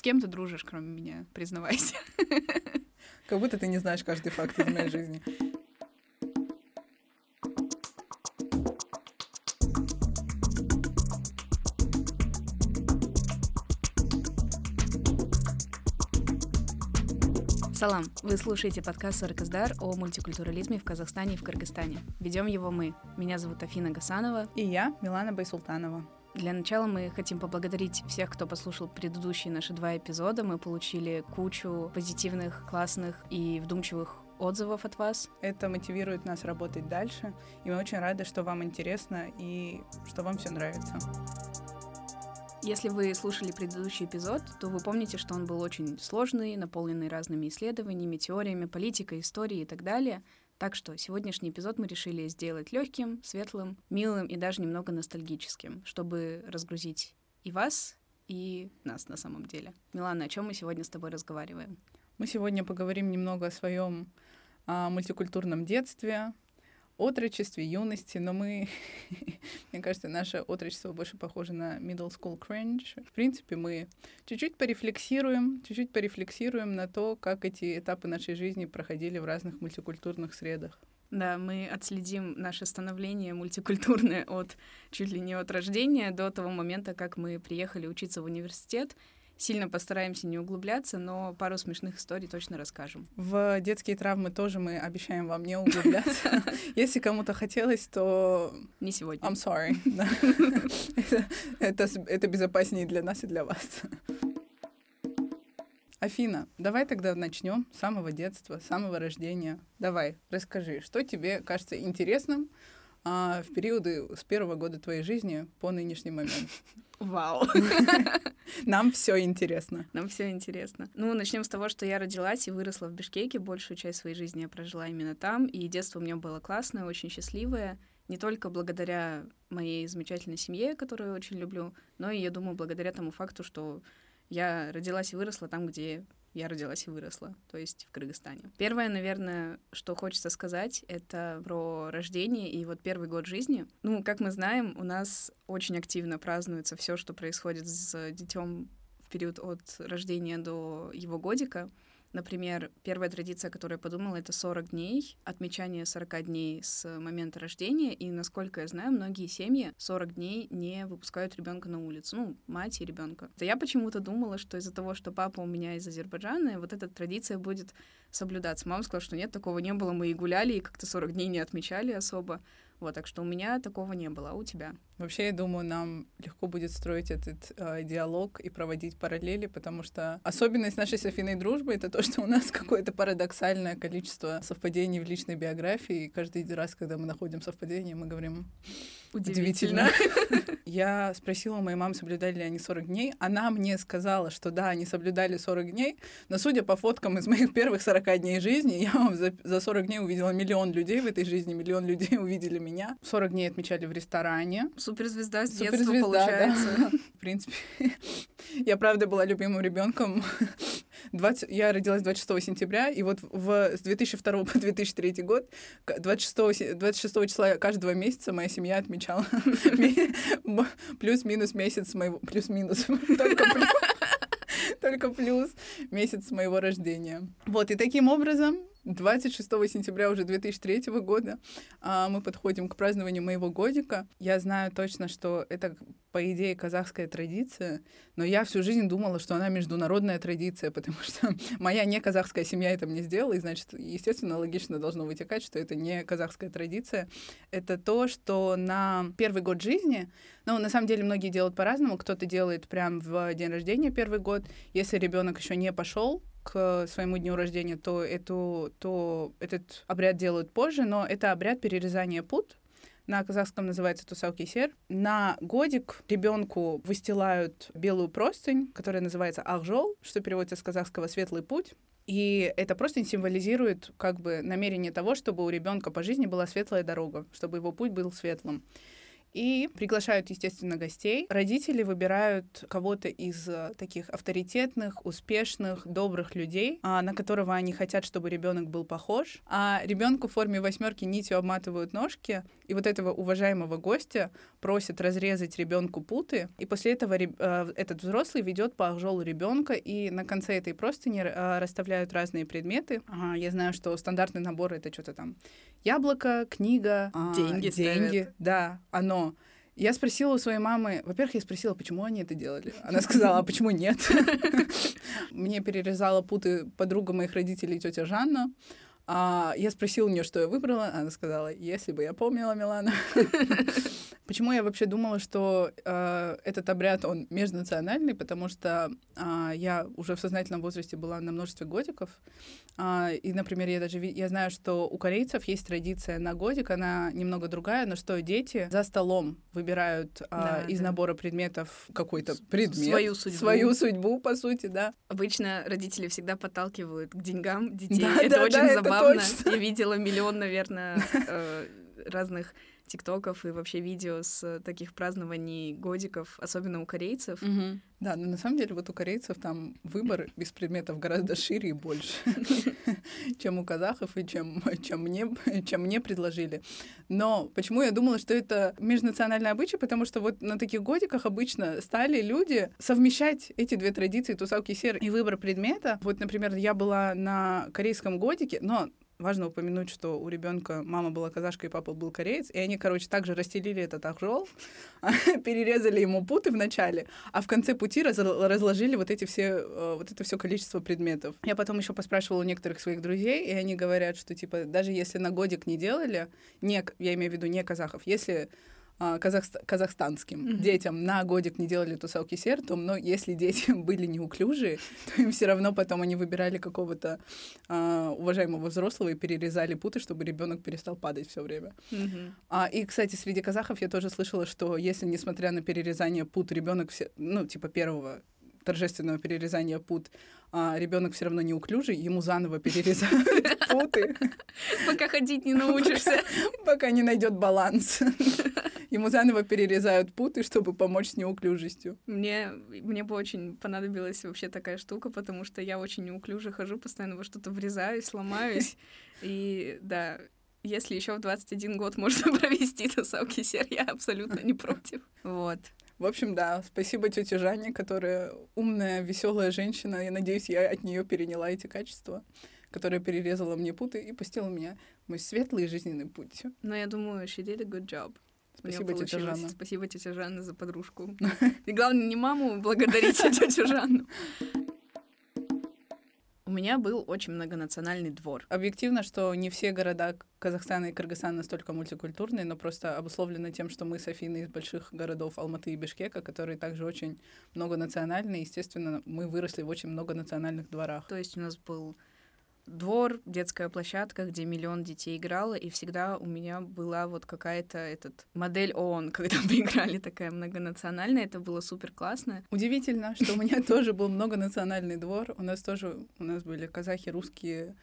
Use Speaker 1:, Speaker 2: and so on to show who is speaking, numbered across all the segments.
Speaker 1: С кем ты дружишь, кроме меня? Признавайся.
Speaker 2: Как будто ты не знаешь каждый факт из моей жизни.
Speaker 1: Салам! Вы слушаете подкаст «Сарказдар» о мультикультурализме в Казахстане и в Кыргызстане. Ведем его мы. Меня зовут Афина Гасанова.
Speaker 2: И я, Милана Байсултанова.
Speaker 1: Для начала мы хотим поблагодарить всех, кто послушал предыдущие наши два эпизода. Мы получили кучу позитивных, классных и вдумчивых отзывов от вас.
Speaker 2: Это мотивирует нас работать дальше, и мы очень рады, что вам интересно и что вам все нравится.
Speaker 1: Если вы слушали предыдущий эпизод, то вы помните, что он был очень сложный, наполненный разными исследованиями, теориями, политикой, историей и так далее. Так что сегодняшний эпизод мы решили сделать легким, светлым, милым и даже немного ностальгическим, чтобы разгрузить и вас, и нас на самом деле. Милана, о чем мы сегодня с тобой разговариваем?
Speaker 2: Мы сегодня поговорим немного о своем а, мультикультурном детстве, отрочестве, юности, но мы, мне кажется, наше отрочество больше похоже на middle school cringe. В принципе, мы чуть-чуть порефлексируем, чуть-чуть порефлексируем на то, как эти этапы нашей жизни проходили в разных мультикультурных средах.
Speaker 1: Да, мы отследим наше становление мультикультурное от чуть ли не от рождения до того момента, как мы приехали учиться в университет сильно постараемся не углубляться, но пару смешных историй точно расскажем.
Speaker 2: В детские травмы тоже мы обещаем вам не углубляться. Если кому-то хотелось, то...
Speaker 1: Не сегодня.
Speaker 2: I'm sorry. это, безопаснее для нас и для вас. Афина, давай тогда начнем с самого детства, с самого рождения. Давай, расскажи, что тебе кажется интересным а, в периоды с первого года твоей жизни по нынешний момент?
Speaker 1: Вау.
Speaker 2: Нам все интересно.
Speaker 1: Нам все интересно. Ну, начнем с того, что я родилась и выросла в Бишкеке. Большую часть своей жизни я прожила именно там. И детство у меня было классное, очень счастливое. Не только благодаря моей замечательной семье, которую я очень люблю, но и, я думаю, благодаря тому факту, что я родилась и выросла там, где я родилась и выросла, то есть в Кыргызстане. Первое, наверное, что хочется сказать, это про рождение и вот первый год жизни. Ну, как мы знаем, у нас очень активно празднуется все, что происходит с детем в период от рождения до его годика. Например, первая традиция, которую я подумала, это 40 дней, отмечание 40 дней с момента рождения. И, насколько я знаю, многие семьи 40 дней не выпускают ребенка на улицу, ну, мать и ребенка. То я почему-то думала, что из-за того, что папа у меня из Азербайджана, вот эта традиция будет соблюдаться. Мама сказала, что нет, такого не было, мы и гуляли, и как-то 40 дней не отмечали особо. Вот, так что у меня такого не было, а у тебя?
Speaker 2: Вообще, я думаю, нам легко будет строить этот э, диалог и проводить параллели, потому что особенность нашей с Афиной дружбы — это то, что у нас какое-то парадоксальное количество совпадений в личной биографии, и каждый раз, когда мы находим совпадение, мы говорим
Speaker 1: Удивительно.
Speaker 2: Я спросила у моей мамы, соблюдали ли они 40 дней. Она мне сказала, что да, они соблюдали 40 дней, но судя по фоткам из моих первых 40 дней жизни, я за, за 40 дней увидела миллион людей в этой жизни, миллион людей увидели меня. 40 дней отмечали в ресторане.
Speaker 1: Суперзвезда с детства, Суперзвезда, получается. Да.
Speaker 2: В принципе, я правда была любимым ребенком 20, я родилась 26 сентября, и вот в, с 2002 по 2003 год, 26, 26 числа каждого месяца моя семья отмечала плюс-минус месяц моего... Плюс-минус. Только плюс только плюс месяц моего рождения. Вот, и таким образом 26 сентября уже 2003 года а, мы подходим к празднованию моего годика. Я знаю точно, что это, по идее, казахская традиция, но я всю жизнь думала, что она международная традиция, потому что моя не казахская семья это мне сделала, и, значит, естественно, логично должно вытекать, что это не казахская традиция. Это то, что на первый год жизни, ну, на самом деле, многие делают по-разному. Кто-то делает прям в день рождения первый год. Если ребенок еще не пошел к своему дню рождения, то, эту, то этот обряд делают позже, но это обряд перерезания пут. На казахском называется тусалки сер. На годик ребенку выстилают белую простынь, которая называется ахжол, что переводится с казахского «светлый путь». И это просто символизирует как бы намерение того, чтобы у ребенка по жизни была светлая дорога, чтобы его путь был светлым. И приглашают, естественно, гостей. Родители выбирают кого-то из э, таких авторитетных, успешных, добрых людей, а, на которого они хотят, чтобы ребенок был похож. А ребенку в форме восьмерки нитью обматывают ножки, и вот этого уважаемого гостя просят разрезать ребенку путы, и после этого э, этот взрослый ведет по ожолу ребенка, и на конце этой простыни э, расставляют разные предметы. Я знаю, что стандартный набор это что-то там яблоко, книга,
Speaker 1: а, деньги,
Speaker 2: деньги, ставят. да, оно. Я спросила у своей мамы, во-первых, я спросила, почему они это делали. Она сказала, а почему нет? Мне перерезала путы подруга моих родителей, тетя Жанна. А я спросила у нее, что я выбрала. Она сказала, если бы я помнила Милана. Почему я вообще думала, что э, этот обряд, он межнациональный, потому что э, я уже в сознательном возрасте была на множестве годиков, э, и, например, я даже я знаю, что у корейцев есть традиция на годик, она немного другая, но что дети за столом выбирают э, да, из да. набора предметов какой-то предмет.
Speaker 1: Свою судьбу.
Speaker 2: Свою судьбу, по сути, да.
Speaker 1: Обычно родители всегда подталкивают к деньгам детей. Да, это да, очень да, забавно. Это я видела миллион, наверное, э, разных тиктоков и вообще видео с таких празднований годиков, особенно у корейцев.
Speaker 2: Угу. Да, но на самом деле вот у корейцев там выбор без предметов гораздо шире и больше, чем у казахов и чем, чем, мне, чем мне предложили. Но почему я думала, что это межнациональный обычай? Потому что вот на таких годиках обычно стали люди совмещать эти две традиции, тусалки сер и выбор предмета. Вот, например, я была на корейском годике, но важно упомянуть, что у ребенка мама была казашка и папа был кореец, и они, короче, также расстелили этот ахжол, перерезали ему путы в начале, а в конце пути раз разложили вот эти все, э, вот это все количество предметов. Я потом еще поспрашивала у некоторых своих друзей, и они говорят, что типа даже если на годик не делали, не, я имею в виду не казахов, если казахст казахстанским mm-hmm. детям на годик не делали тусалки сер, то но если дети были неуклюжие, то им все равно потом они выбирали какого-то а, уважаемого взрослого и перерезали путы, чтобы ребенок перестал падать все время. Mm-hmm. А, и, кстати, среди казахов я тоже слышала, что если, несмотря на перерезание пут, ребенок ну, типа первого торжественного перерезания пут, а ребенок все равно неуклюжий, ему заново перерезают путы.
Speaker 1: Пока ходить не научишься.
Speaker 2: Пока не найдет баланс. Ему заново перерезают путы, чтобы помочь с неуклюжестью.
Speaker 1: Мне, мне бы очень понадобилась вообще такая штука, потому что я очень неуклюже хожу, постоянно во что-то врезаюсь, ломаюсь. И да, если еще в 21 год можно провести тусовки сер, я абсолютно не против. Вот.
Speaker 2: В общем, да, спасибо тете Жанне, которая умная, веселая женщина. Я надеюсь, я от нее переняла эти качества которая перерезала мне путы и пустила меня в мой светлый жизненный путь.
Speaker 1: Но я думаю, she did a good job.
Speaker 2: Спасибо, тетя Жанна.
Speaker 1: Спасибо, тетя Жанна, за подружку. И главное, не маму благодарить, а тетю Жанну. У меня был очень многонациональный двор.
Speaker 2: Объективно, что не все города Казахстана и Кыргызстана настолько мультикультурные, но просто обусловлено тем, что мы с Афиной из больших городов Алматы и Бишкека, которые также очень многонациональные. Естественно, мы выросли в очень многонациональных дворах.
Speaker 1: То есть у нас был двор, детская площадка, где миллион детей играло, и всегда у меня была вот какая-то этот модель ООН, когда мы играли такая многонациональная, это было супер классно.
Speaker 2: Удивительно, что у меня тоже был многонациональный двор, у нас тоже, у нас были казахи, русские,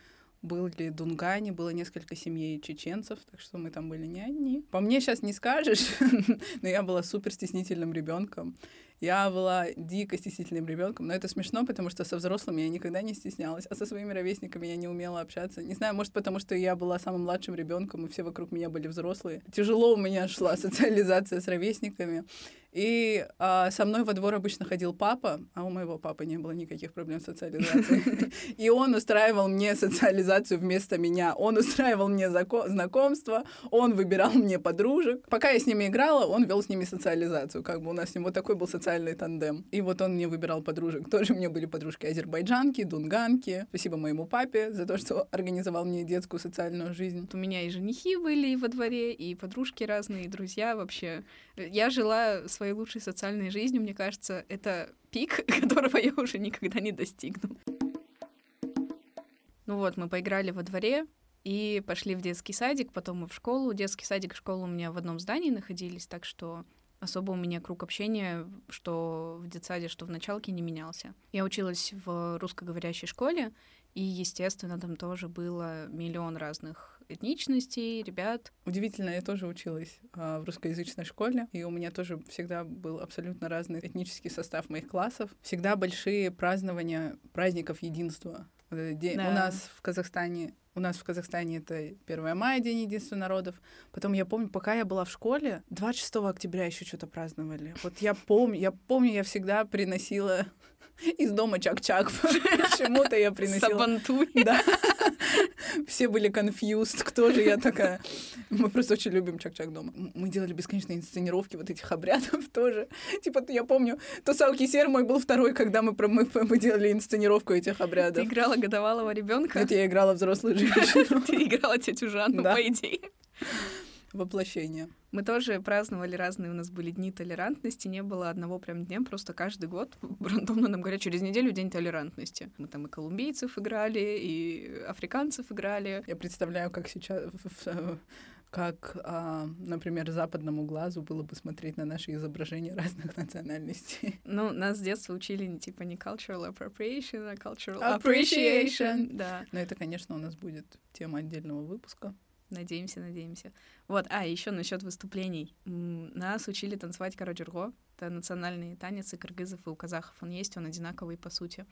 Speaker 2: были дунгани, было несколько семей чеченцев, так что мы там были не одни. По мне сейчас не скажешь, но я была супер стеснительным ребенком. Я была дико стеснительным ребенком, но это смешно, потому что со взрослыми я никогда не стеснялась, а со своими ровесниками я не умела общаться. Не знаю, может, потому что я была самым младшим ребенком, и все вокруг меня были взрослые. Тяжело у меня шла социализация с ровесниками. И а, со мной во двор обычно ходил папа, а у моего папы не было никаких проблем с социализацией. И он устраивал мне социализацию вместо меня. Он устраивал мне знакомство, он выбирал мне подружек. Пока я с ними играла, он вел с ними социализацию. Как бы у нас с ним вот такой был социальный тандем. И вот он мне выбирал подружек. Тоже мне были подружки азербайджанки, дунганки. Спасибо моему папе за то, что организовал мне детскую социальную жизнь.
Speaker 1: У меня и женихи были во дворе, и подружки разные, и друзья вообще. Я жила своей лучшей социальной жизнью, мне кажется, это пик, которого я уже никогда не достигну. Ну вот, мы поиграли во дворе и пошли в детский садик, потом мы в школу. Детский садик и школа у меня в одном здании находились, так что особо у меня круг общения, что в детсаде, что в началке, не менялся. Я училась в русскоговорящей школе, и, естественно, там тоже было миллион разных этничностей, ребят.
Speaker 2: Удивительно, я тоже училась а, в русскоязычной школе, и у меня тоже всегда был абсолютно разный этнический состав моих классов. Всегда большие празднования праздников единства. День, да. У нас в Казахстане у нас в Казахстане это 1 мая, День единства народов. Потом я помню, пока я была в школе, 26 октября еще что-то праздновали. Вот я помню, я помню, я всегда приносила из дома чак-чак. Почему-то я приносила...
Speaker 1: Сабантуй.
Speaker 2: Да. Все были confused, кто же я такая. Мы просто очень любим чак-чак дома. Мы делали бесконечные инсценировки вот этих обрядов тоже. Типа, я помню, Тусалки Сер мой был второй, когда мы, мы, мы делали инсценировку этих обрядов.
Speaker 1: Ты играла годовалого ребенка?
Speaker 2: Нет, я играла взрослую женщину.
Speaker 1: Ты играла тетю Жанну, по идее
Speaker 2: воплощение.
Speaker 1: Мы тоже праздновали разные, у нас были дни толерантности, не было одного прям дня, просто каждый год рандомно нам говорят, через неделю день толерантности. Мы там и колумбийцев играли, и африканцев играли.
Speaker 2: Я представляю, как сейчас как, а, например, западному глазу было бы смотреть на наши изображения разных национальностей.
Speaker 1: Ну, нас с детства учили типа не cultural appropriation, а cultural appreciation. appreciation.
Speaker 2: Да. Но это, конечно, у нас будет тема отдельного выпуска.
Speaker 1: Надеемся, надеемся. Вот, а, еще насчет выступлений. Нас учили танцевать караджурго. Это национальный танец и кыргызов, и у казахов он есть, он одинаковый по сути.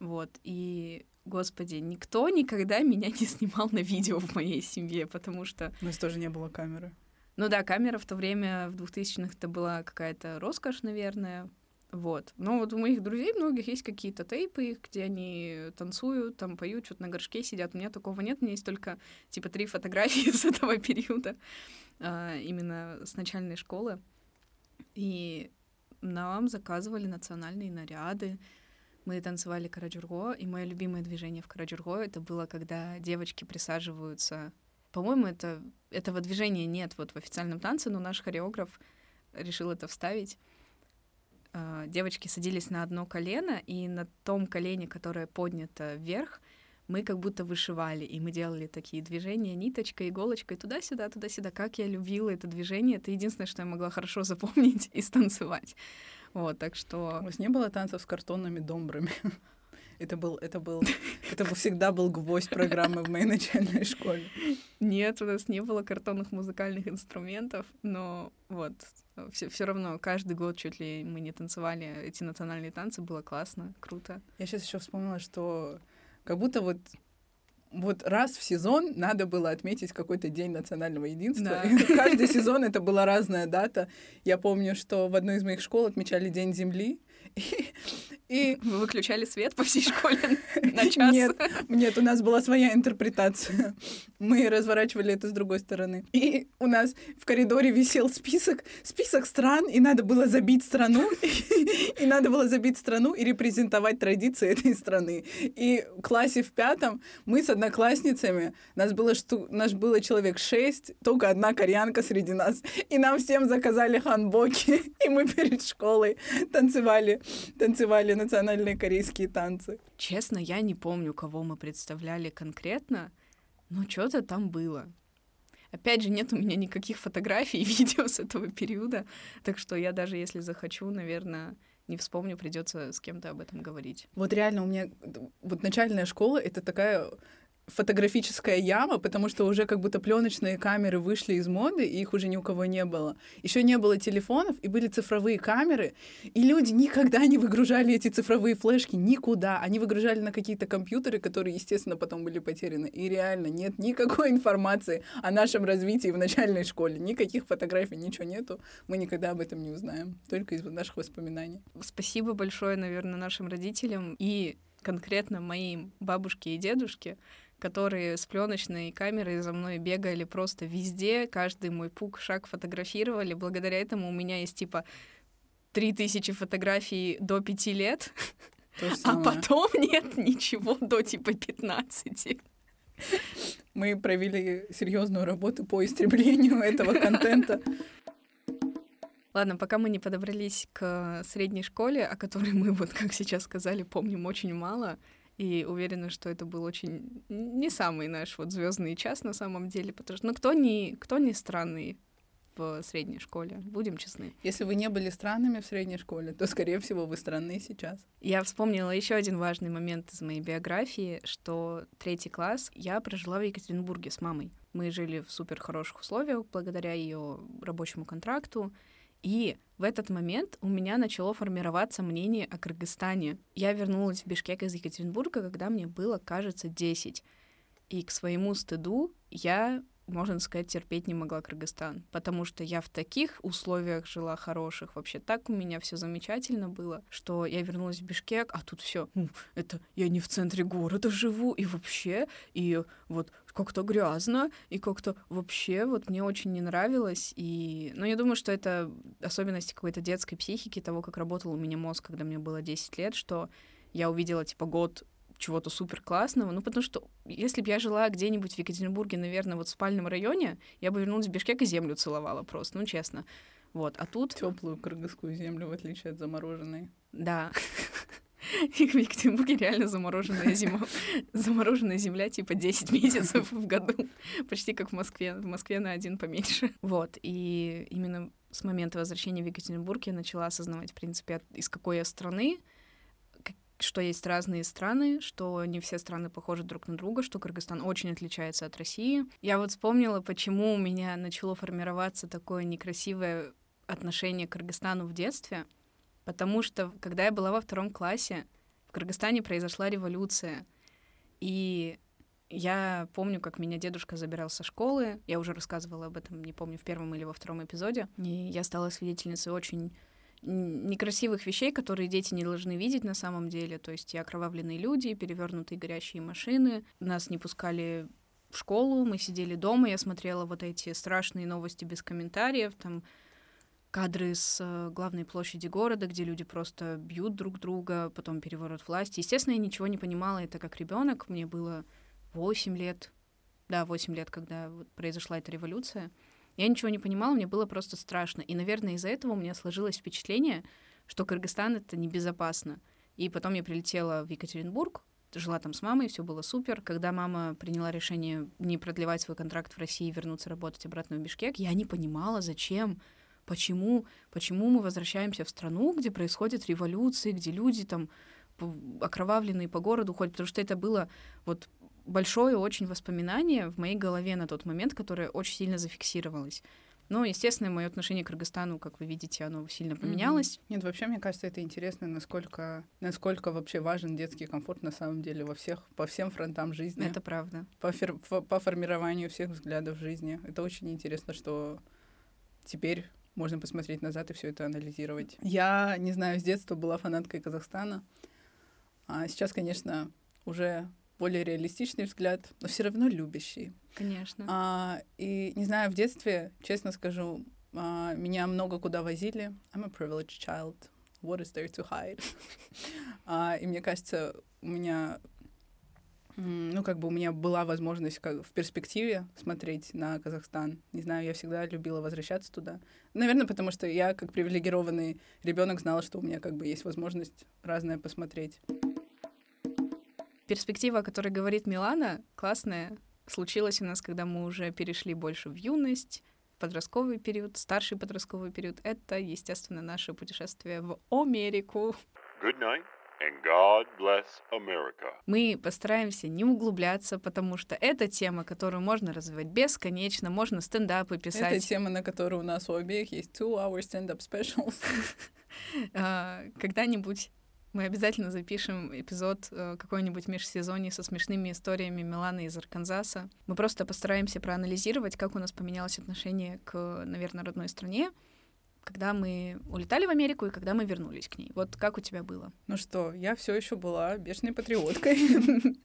Speaker 1: Вот, и, господи, никто никогда меня не снимал на видео в моей семье, потому что...
Speaker 2: У нас тоже не было камеры.
Speaker 1: Ну да, камера в то время, в 2000-х, это была какая-то роскошь, наверное, вот. Но вот у моих друзей многих есть какие-то тейпы, где они танцуют, там поют, что-то на горшке сидят. У меня такого нет. У меня есть только типа три фотографии с этого периода, а, именно с начальной школы. И нам заказывали национальные наряды. Мы танцевали караджурго, и мое любимое движение в караджурго это было, когда девочки присаживаются. По-моему, это, этого движения нет вот в официальном танце, но наш хореограф решил это вставить э, девочки садились на одно колено, и на том колене, которое поднято вверх, мы как будто вышивали, и мы делали такие движения ниточкой, иголочкой, туда-сюда, туда-сюда. Как я любила это движение, это единственное, что я могла хорошо запомнить и станцевать. Вот, так что...
Speaker 2: У вас не было танцев с картонными домбрами? Это был, это был, это всегда был гвоздь программы в моей начальной школе.
Speaker 1: Нет, у нас не было картонных музыкальных инструментов, но вот все, все равно каждый год чуть ли мы не танцевали эти национальные танцы, было классно, круто.
Speaker 2: Я сейчас еще вспомнила, что как будто вот вот раз в сезон надо было отметить какой-то день национального единства. Да. Каждый сезон это была разная дата. Я помню, что в одной из моих школ отмечали День Земли,
Speaker 1: и... Вы выключали свет по всей школе на час?
Speaker 2: Нет, нет, у нас была своя интерпретация. Мы разворачивали это с другой стороны. И у нас в коридоре висел список, список стран, и надо было забить страну, и надо было забить страну и репрезентовать традиции этой страны. И в классе в пятом мы с одноклассницами, нас было, шту... нас было человек шесть, только одна кореянка среди нас, и нам всем заказали ханбоки, и мы перед школой танцевали танцевали национальные корейские танцы.
Speaker 1: Честно, я не помню, кого мы представляли конкретно, но что-то там было. Опять же, нет у меня никаких фотографий и видео с этого периода, так что я даже если захочу, наверное, не вспомню, придется с кем-то об этом говорить.
Speaker 2: Вот реально у меня вот начальная школа это такая фотографическая яма, потому что уже как будто пленочные камеры вышли из моды, и их уже ни у кого не было. Еще не было телефонов, и были цифровые камеры, и люди никогда не выгружали эти цифровые флешки никуда. Они выгружали на какие-то компьютеры, которые, естественно, потом были потеряны. И реально нет никакой информации о нашем развитии в начальной школе. Никаких фотографий, ничего нету. Мы никогда об этом не узнаем, только из наших воспоминаний.
Speaker 1: Спасибо большое, наверное, нашим родителям и конкретно моим бабушке и дедушке, которые с пленочной камерой за мной бегали просто везде, каждый мой пук, шаг фотографировали. Благодаря этому у меня есть типа три тысячи фотографий до пяти лет, а потом нет ничего до типа 15.
Speaker 2: Мы провели серьезную работу по истреблению этого контента.
Speaker 1: Ладно, пока мы не подобрались к средней школе, о которой мы, вот как сейчас сказали, помним очень мало, и уверена, что это был очень не самый наш вот звездный час на самом деле, потому что ну кто не кто не странный в средней школе, будем честны.
Speaker 2: Если вы не были странными в средней школе, то, скорее всего, вы странные сейчас.
Speaker 1: Я вспомнила еще один важный момент из моей биографии, что третий класс я прожила в Екатеринбурге с мамой. Мы жили в супер хороших условиях благодаря ее рабочему контракту. И в этот момент у меня начало формироваться мнение о Кыргызстане. Я вернулась в Бишкек из Екатеринбурга, когда мне было, кажется, 10. И к своему стыду я можно сказать, терпеть не могла Кыргызстан, потому что я в таких условиях жила хороших, вообще так у меня все замечательно было, что я вернулась в Бишкек, а тут все, это я не в центре города живу, и вообще, и вот как-то грязно, и как-то вообще вот мне очень не нравилось, и, ну, я думаю, что это особенность какой-то детской психики, того, как работал у меня мозг, когда мне было 10 лет, что я увидела, типа, год чего-то супер классного. Ну, потому что если бы я жила где-нибудь в Екатеринбурге, наверное, вот в спальном районе, я бы вернулась в Бишкек и землю целовала просто, ну, честно. Вот, а тут...
Speaker 2: Теплую кыргызскую землю, в отличие от замороженной.
Speaker 1: Да. В Екатеринбурге реально замороженная зима. Замороженная земля типа 10 месяцев в году. Почти как в Москве. В Москве на один поменьше. Вот. И именно с момента возвращения в Екатеринбург я начала осознавать, в принципе, из какой я страны, что есть разные страны, что не все страны похожи друг на друга, что Кыргызстан очень отличается от России. Я вот вспомнила, почему у меня начало формироваться такое некрасивое отношение к Кыргызстану в детстве, потому что, когда я была во втором классе, в Кыргызстане произошла революция, и я помню, как меня дедушка забирал со школы. Я уже рассказывала об этом, не помню, в первом или во втором эпизоде. И я стала свидетельницей очень некрасивых вещей, которые дети не должны видеть на самом деле. То есть и окровавленные люди, перевернутые горящие машины. Нас не пускали в школу, мы сидели дома, я смотрела вот эти страшные новости без комментариев, там кадры с э, главной площади города, где люди просто бьют друг друга, потом переворот власти. Естественно, я ничего не понимала, это как ребенок, мне было 8 лет, да, 8 лет, когда произошла эта революция. Я ничего не понимала, мне было просто страшно. И, наверное, из-за этого у меня сложилось впечатление, что Кыргызстан — это небезопасно. И потом я прилетела в Екатеринбург, жила там с мамой, все было супер. Когда мама приняла решение не продлевать свой контракт в России и вернуться работать обратно в Бишкек, я не понимала, зачем, почему, почему мы возвращаемся в страну, где происходят революции, где люди там окровавленные по городу ходят, потому что это было вот большое очень воспоминание в моей голове на тот момент, которое очень сильно зафиксировалось. Но, естественно, мое отношение к Кыргызстану, как вы видите, оно сильно поменялось.
Speaker 2: Mm-hmm. Нет, вообще, мне кажется, это интересно, насколько, насколько вообще важен детский комфорт на самом деле во всех, по всем фронтам жизни.
Speaker 1: Это правда.
Speaker 2: По, фер, по, по формированию всех взглядов жизни. Это очень интересно, что теперь можно посмотреть назад и все это анализировать. Я, не знаю, с детства была фанаткой Казахстана. А сейчас, конечно, уже более реалистичный взгляд, но все равно любящий.
Speaker 1: Конечно.
Speaker 2: А, и не знаю, в детстве, честно скажу, а, меня много куда возили. I'm a privileged child. What is there to hide? а, и мне кажется, у меня ну, как бы у меня была возможность как в перспективе смотреть на Казахстан. Не знаю, я всегда любила возвращаться туда. Наверное, потому что я, как привилегированный ребенок, знала, что у меня как бы есть возможность разное посмотреть
Speaker 1: перспектива, о которой говорит Милана, классная. Случилась у нас, когда мы уже перешли больше в юность, подростковый период, старший подростковый период. Это, естественно, наше путешествие в Америку. Good night. And God bless America. Мы постараемся не углубляться, потому что это тема, которую можно развивать бесконечно, можно стендапы писать.
Speaker 2: Это тема, на которую у нас у обеих есть two-hour stand-up specials.
Speaker 1: А, когда-нибудь мы обязательно запишем эпизод э, какой-нибудь межсезонье со смешными историями Миланы из Арканзаса. Мы просто постараемся проанализировать, как у нас поменялось отношение к, наверное, родной стране, когда мы улетали в Америку и когда мы вернулись к ней. Вот как у тебя было?
Speaker 2: Ну что, я все еще была бешеной патриоткой.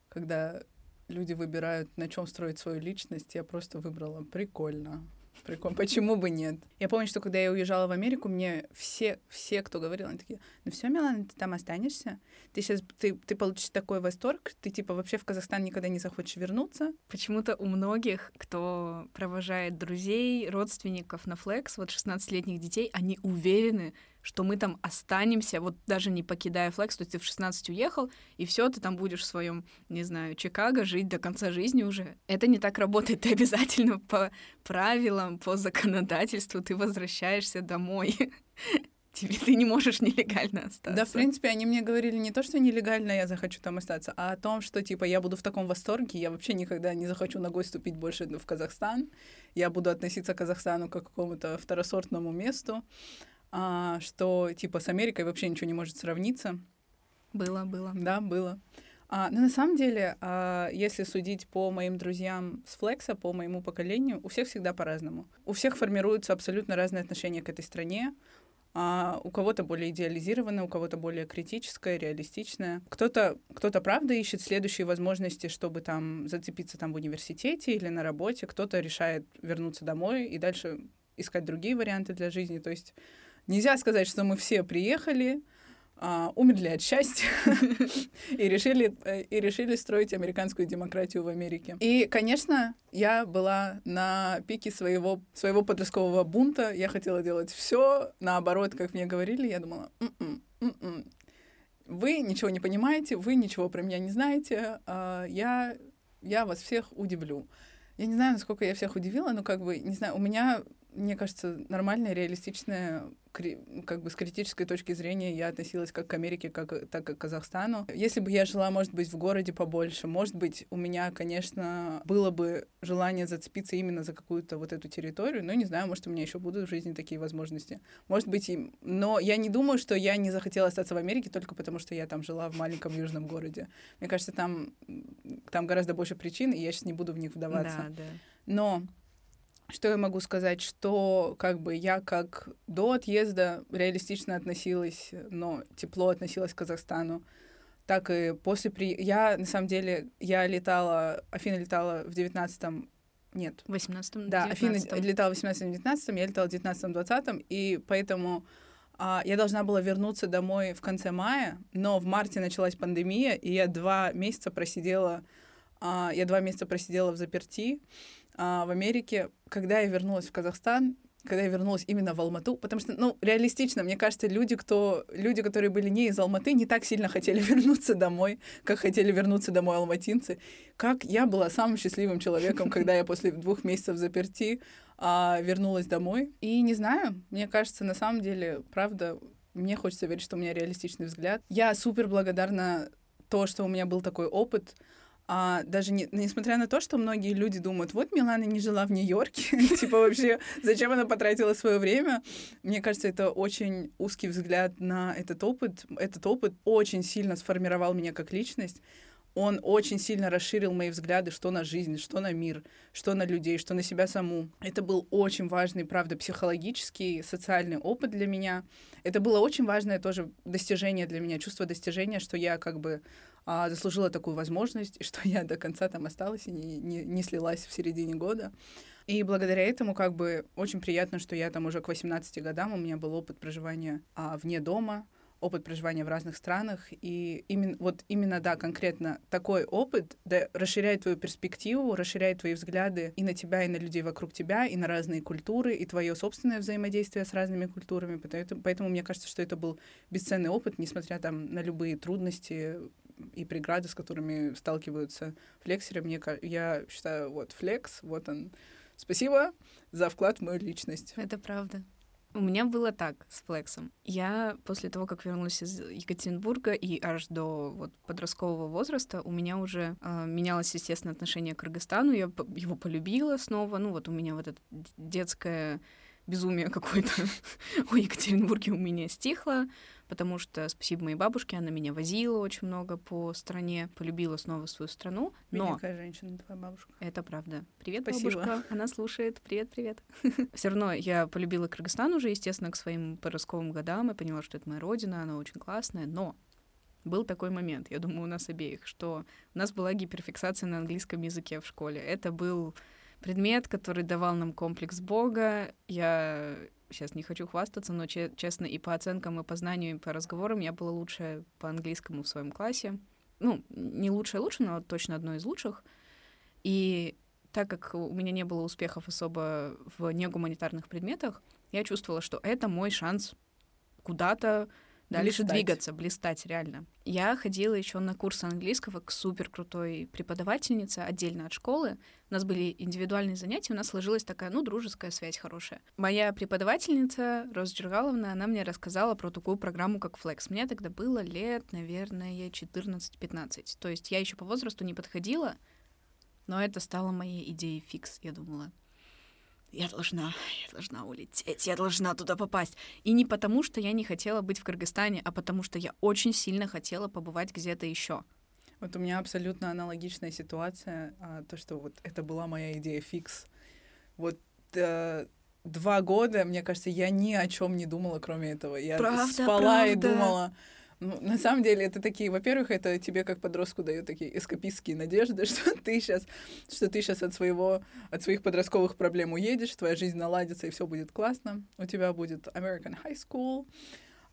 Speaker 2: Когда люди выбирают, на чем строить свою личность, я просто выбрала прикольно. Прикольно. Почему бы нет? Я помню, что когда я уезжала в Америку, мне все, все, кто говорил, они такие, ну все, Милана, ты там останешься? Ты сейчас, ты, ты получишь такой восторг, ты типа вообще в Казахстан никогда не захочешь вернуться?
Speaker 1: Почему-то у многих, кто провожает друзей, родственников на флекс, вот 16-летних детей, они уверены, что мы там останемся, вот даже не покидая Флекс, то есть ты в 16 уехал, и все, ты там будешь в своем, не знаю, Чикаго жить до конца жизни уже. Это не так работает. Ты обязательно по правилам, по законодательству ты возвращаешься домой. тебе ты не можешь нелегально остаться.
Speaker 2: Да, в принципе, они мне говорили не то, что нелегально я захочу там остаться, а о том, что, типа, я буду в таком восторге, я вообще никогда не захочу ногой ступить больше в Казахстан, я буду относиться к Казахстану как к какому-то второсортному месту, а, что, типа, с Америкой вообще ничего не может сравниться.
Speaker 1: Было, было.
Speaker 2: Да, было. А, но на самом деле, а, если судить по моим друзьям с Флекса, по моему поколению, у всех всегда по-разному. У всех формируются абсолютно разные отношения к этой стране. А у кого-то более идеализированное, у кого-то более критическое, реалистичное. Кто-то, кто-то правда ищет следующие возможности, чтобы там зацепиться там в университете или на работе. Кто-то решает вернуться домой и дальше искать другие варианты для жизни. То есть нельзя сказать, что мы все приехали, а, умерли от счастья и решили, э, и решили строить американскую демократию в Америке. И, конечно, я была на пике своего, своего подросткового бунта. Я хотела делать все наоборот, как мне говорили. Я думала, м-м, м-м. вы ничего не понимаете, вы ничего про меня не знаете, а я, я вас всех удивлю. Я не знаю, насколько я всех удивила, но как бы, не знаю, у меня мне кажется, нормальная, реалистичная, как бы с критической точки зрения я относилась как к Америке, как, так и к Казахстану. Если бы я жила, может быть, в городе побольше, может быть, у меня, конечно, было бы желание зацепиться именно за какую-то вот эту территорию, но не знаю, может, у меня еще будут в жизни такие возможности. Может быть, и... но я не думаю, что я не захотела остаться в Америке только потому, что я там жила в маленьком южном городе. Мне кажется, там, там гораздо больше причин, и я сейчас не буду в них вдаваться.
Speaker 1: Да, да.
Speaker 2: Но что я могу сказать, что как бы я как до отъезда реалистично относилась, но тепло относилась к Казахстану, так и после при... Я, на самом деле, я летала, Афина летала в девятнадцатом нет.
Speaker 1: В 18
Speaker 2: Да, Афина летала в 18-19, я летала в 19-20, и поэтому а, я должна была вернуться домой в конце мая, но в марте началась пандемия, и я два месяца просидела, а, я два месяца просидела в заперти, а, в Америке, когда я вернулась в Казахстан, когда я вернулась именно в Алмату, потому что, ну, реалистично, мне кажется, люди, кто, люди, которые были не из Алматы, не так сильно хотели вернуться домой, как хотели вернуться домой алматинцы. Как я была самым счастливым человеком, когда я после двух месяцев заперти а, вернулась домой. И не знаю, мне кажется, на самом деле, правда, мне хочется верить, что у меня реалистичный взгляд. Я супер благодарна то, что у меня был такой опыт, а даже не, несмотря на то, что многие люди думают, вот Милана не жила в Нью-Йорке, типа вообще, зачем она потратила свое время? Мне кажется, это очень узкий взгляд на этот опыт. Этот опыт очень сильно сформировал меня как личность. Он очень сильно расширил мои взгляды, что на жизнь, что на мир, что на людей, что на себя саму. Это был очень важный, правда, психологический, социальный опыт для меня. Это было очень важное тоже достижение для меня, чувство достижения, что я как бы а, заслужила такую возможность, что я до конца там осталась и не, не, не слилась в середине года. И благодаря этому как бы очень приятно, что я там уже к 18 годам, у меня был опыт проживания а, вне дома, опыт проживания в разных странах. И именно, вот именно, да, конкретно такой опыт да, расширяет твою перспективу, расширяет твои взгляды и на тебя, и на людей вокруг тебя, и на разные культуры, и твое собственное взаимодействие с разными культурами. Поэтому, поэтому мне кажется, что это был бесценный опыт, несмотря там на любые трудности, и преграды, с которыми сталкиваются флексеры. Мне, я считаю, вот флекс, вот он. Спасибо за вклад в мою личность.
Speaker 1: Это правда. У меня было так с флексом. Я после того, как вернулась из Екатеринбурга и аж до вот, подросткового возраста, у меня уже э, менялось, естественно, отношение к Кыргызстану. Я его полюбила снова. Ну вот у меня вот это детское безумие какое-то о Екатеринбурге у меня стихло потому что спасибо моей бабушке, она меня возила очень много по стране, полюбила снова свою страну. Но...
Speaker 2: Какая женщина твоя бабушка.
Speaker 1: Это правда. Привет, спасибо. бабушка. Она слушает. Привет, привет. Все равно я полюбила Кыргызстан уже, естественно, к своим подростковым годам. и поняла, что это моя родина, она очень классная. Но был такой момент, я думаю, у нас обеих, что у нас была гиперфиксация на английском языке в школе. Это был предмет, который давал нам комплекс Бога. Я сейчас не хочу хвастаться, но честно, и по оценкам, и по знанию, и по разговорам я была лучшая по английскому в своем классе. Ну, не лучшая лучше, но точно одной из лучших. И так как у меня не было успехов особо в негуманитарных предметах, я чувствовала, что это мой шанс куда-то дальше блистать. двигаться, блистать реально. Я ходила еще на курс английского к супер крутой преподавательнице отдельно от школы. У нас были индивидуальные занятия, у нас сложилась такая, ну, дружеская связь хорошая. Моя преподавательница, Роза Джергаловна, она мне рассказала про такую программу, как Flex. Мне тогда было лет, наверное, 14-15. То есть я еще по возрасту не подходила, но это стало моей идеей фикс. Я думала, я должна, я должна улететь, я должна туда попасть. И не потому, что я не хотела быть в Кыргызстане, а потому что я очень сильно хотела побывать где-то еще.
Speaker 2: Вот у меня абсолютно аналогичная ситуация, а, то, что вот это была моя идея фикс. Вот э, два года, мне кажется, я ни о чем не думала, кроме этого. Я правда, спала правда. и думала, ну, на самом деле, это такие, во-первых, это тебе как подростку дает такие эскапистские надежды, что ты сейчас, что ты сейчас от своего, от своих подростковых проблем уедешь, твоя жизнь наладится и все будет классно. У тебя будет American High School.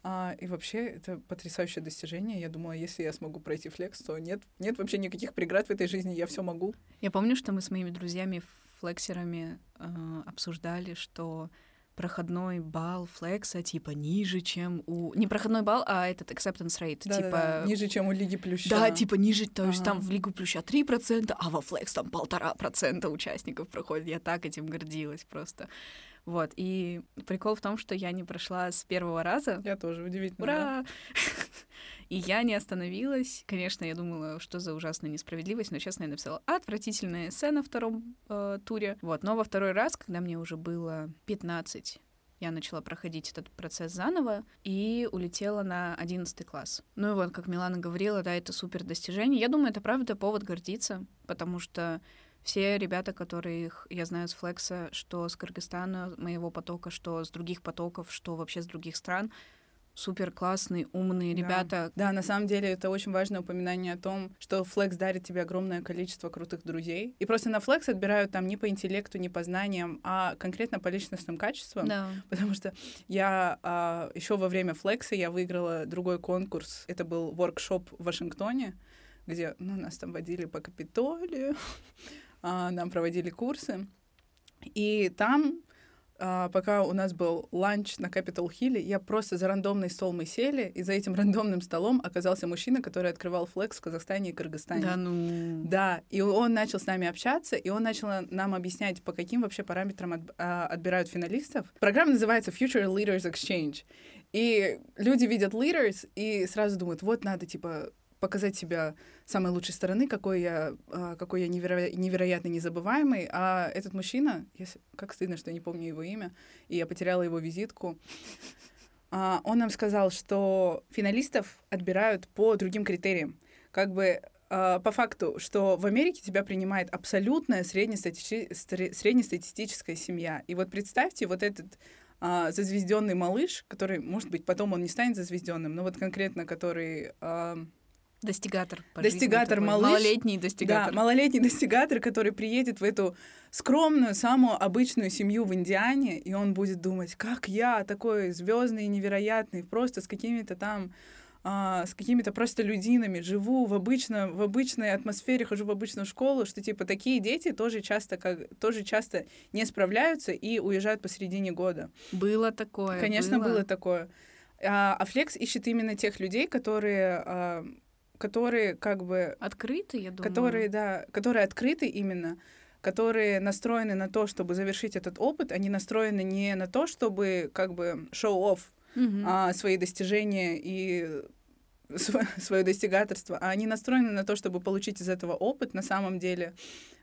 Speaker 2: А, и вообще, это потрясающее достижение. Я думала, если я смогу пройти флекс, то нет, нет вообще никаких преград в этой жизни, я все могу.
Speaker 1: Я помню, что мы с моими друзьями флексерами э, обсуждали, что проходной балл флекса типа ниже, чем у... Не проходной балл, а этот acceptance rate.
Speaker 2: Да,
Speaker 1: типа...
Speaker 2: Да, да. Ниже, чем у Лиги Плюща.
Speaker 1: Да, типа ниже, то есть ага. там в Лигу Плюща 3%, а во флекс там полтора процента участников проходит. Я так этим гордилась просто. Вот, и прикол в том, что я не прошла с первого раза.
Speaker 2: Я тоже, удивительно.
Speaker 1: Ура! Да? И я не остановилась. Конечно, я думала, что за ужасная несправедливость, но честно, я написала отвратительная эссе на втором э, туре. Вот, но во второй раз, когда мне уже было 15, я начала проходить этот процесс заново и улетела на 11 класс. Ну и вот, как Милана говорила, да, это супер достижение. Я думаю, это правда повод гордиться, потому что все ребята, которых я знаю с Флекса, что с Кыргызстана, моего потока, что с других потоков, что вообще с других стран, супер классные, умные да. ребята.
Speaker 2: Да, на самом деле это очень важное упоминание о том, что Flex дарит тебе огромное количество крутых друзей. И просто на Flex отбирают там не по интеллекту, не по знаниям, а конкретно по личностным качествам.
Speaker 1: Да.
Speaker 2: Потому что я а, еще во время Flex я выиграла другой конкурс. Это был воркшоп в Вашингтоне, где ну, нас там водили по Капитолию, а, нам проводили курсы. И там а, пока у нас был ланч на Capitol Hill, я просто за рандомный стол мы сели, и за этим рандомным столом оказался мужчина, который открывал флекс в Казахстане и Кыргызстане.
Speaker 1: Да, ну...
Speaker 2: Да, и он начал с нами общаться, и он начал нам объяснять, по каким вообще параметрам от, а, отбирают финалистов. Программа называется Future Leaders Exchange. И люди видят leaders и сразу думают, вот надо, типа, показать себя самой лучшей стороны, какой я, а, какой я неверо... невероятно незабываемый. А этот мужчина, если... как стыдно, что я не помню его имя, и я потеряла его визитку, а, он нам сказал, что финалистов отбирают по другим критериям. Как бы а, по факту, что в Америке тебя принимает абсолютная среднестати... среднестатистическая семья. И вот представьте, вот этот а, зазвезденный малыш, который, может быть, потом он не станет зазвезденным, но вот конкретно который а,
Speaker 1: Достигатор.
Speaker 2: Достигатор, малыш.
Speaker 1: Малолетний достигатор.
Speaker 2: Да, малолетний достигатор, который приедет в эту скромную, самую обычную семью в Индиане, и он будет думать, как я такой звездный, невероятный, просто с какими-то там а, с какими-то просто людинами, живу в, обычно, в обычной атмосфере, хожу в обычную школу, что типа такие дети тоже часто, как, тоже часто не справляются и уезжают посередине года.
Speaker 1: Было такое.
Speaker 2: Конечно, было, было такое. А, а Флекс ищет именно тех людей, которые а, которые как бы...
Speaker 1: Открыты, я думаю.
Speaker 2: Которые, да, которые открыты именно, которые настроены на то, чтобы завершить этот опыт, они настроены не на то, чтобы как бы show-off mm-hmm. а, свои достижения и свое достигаторство, а они настроены на то, чтобы получить из этого опыт на самом деле,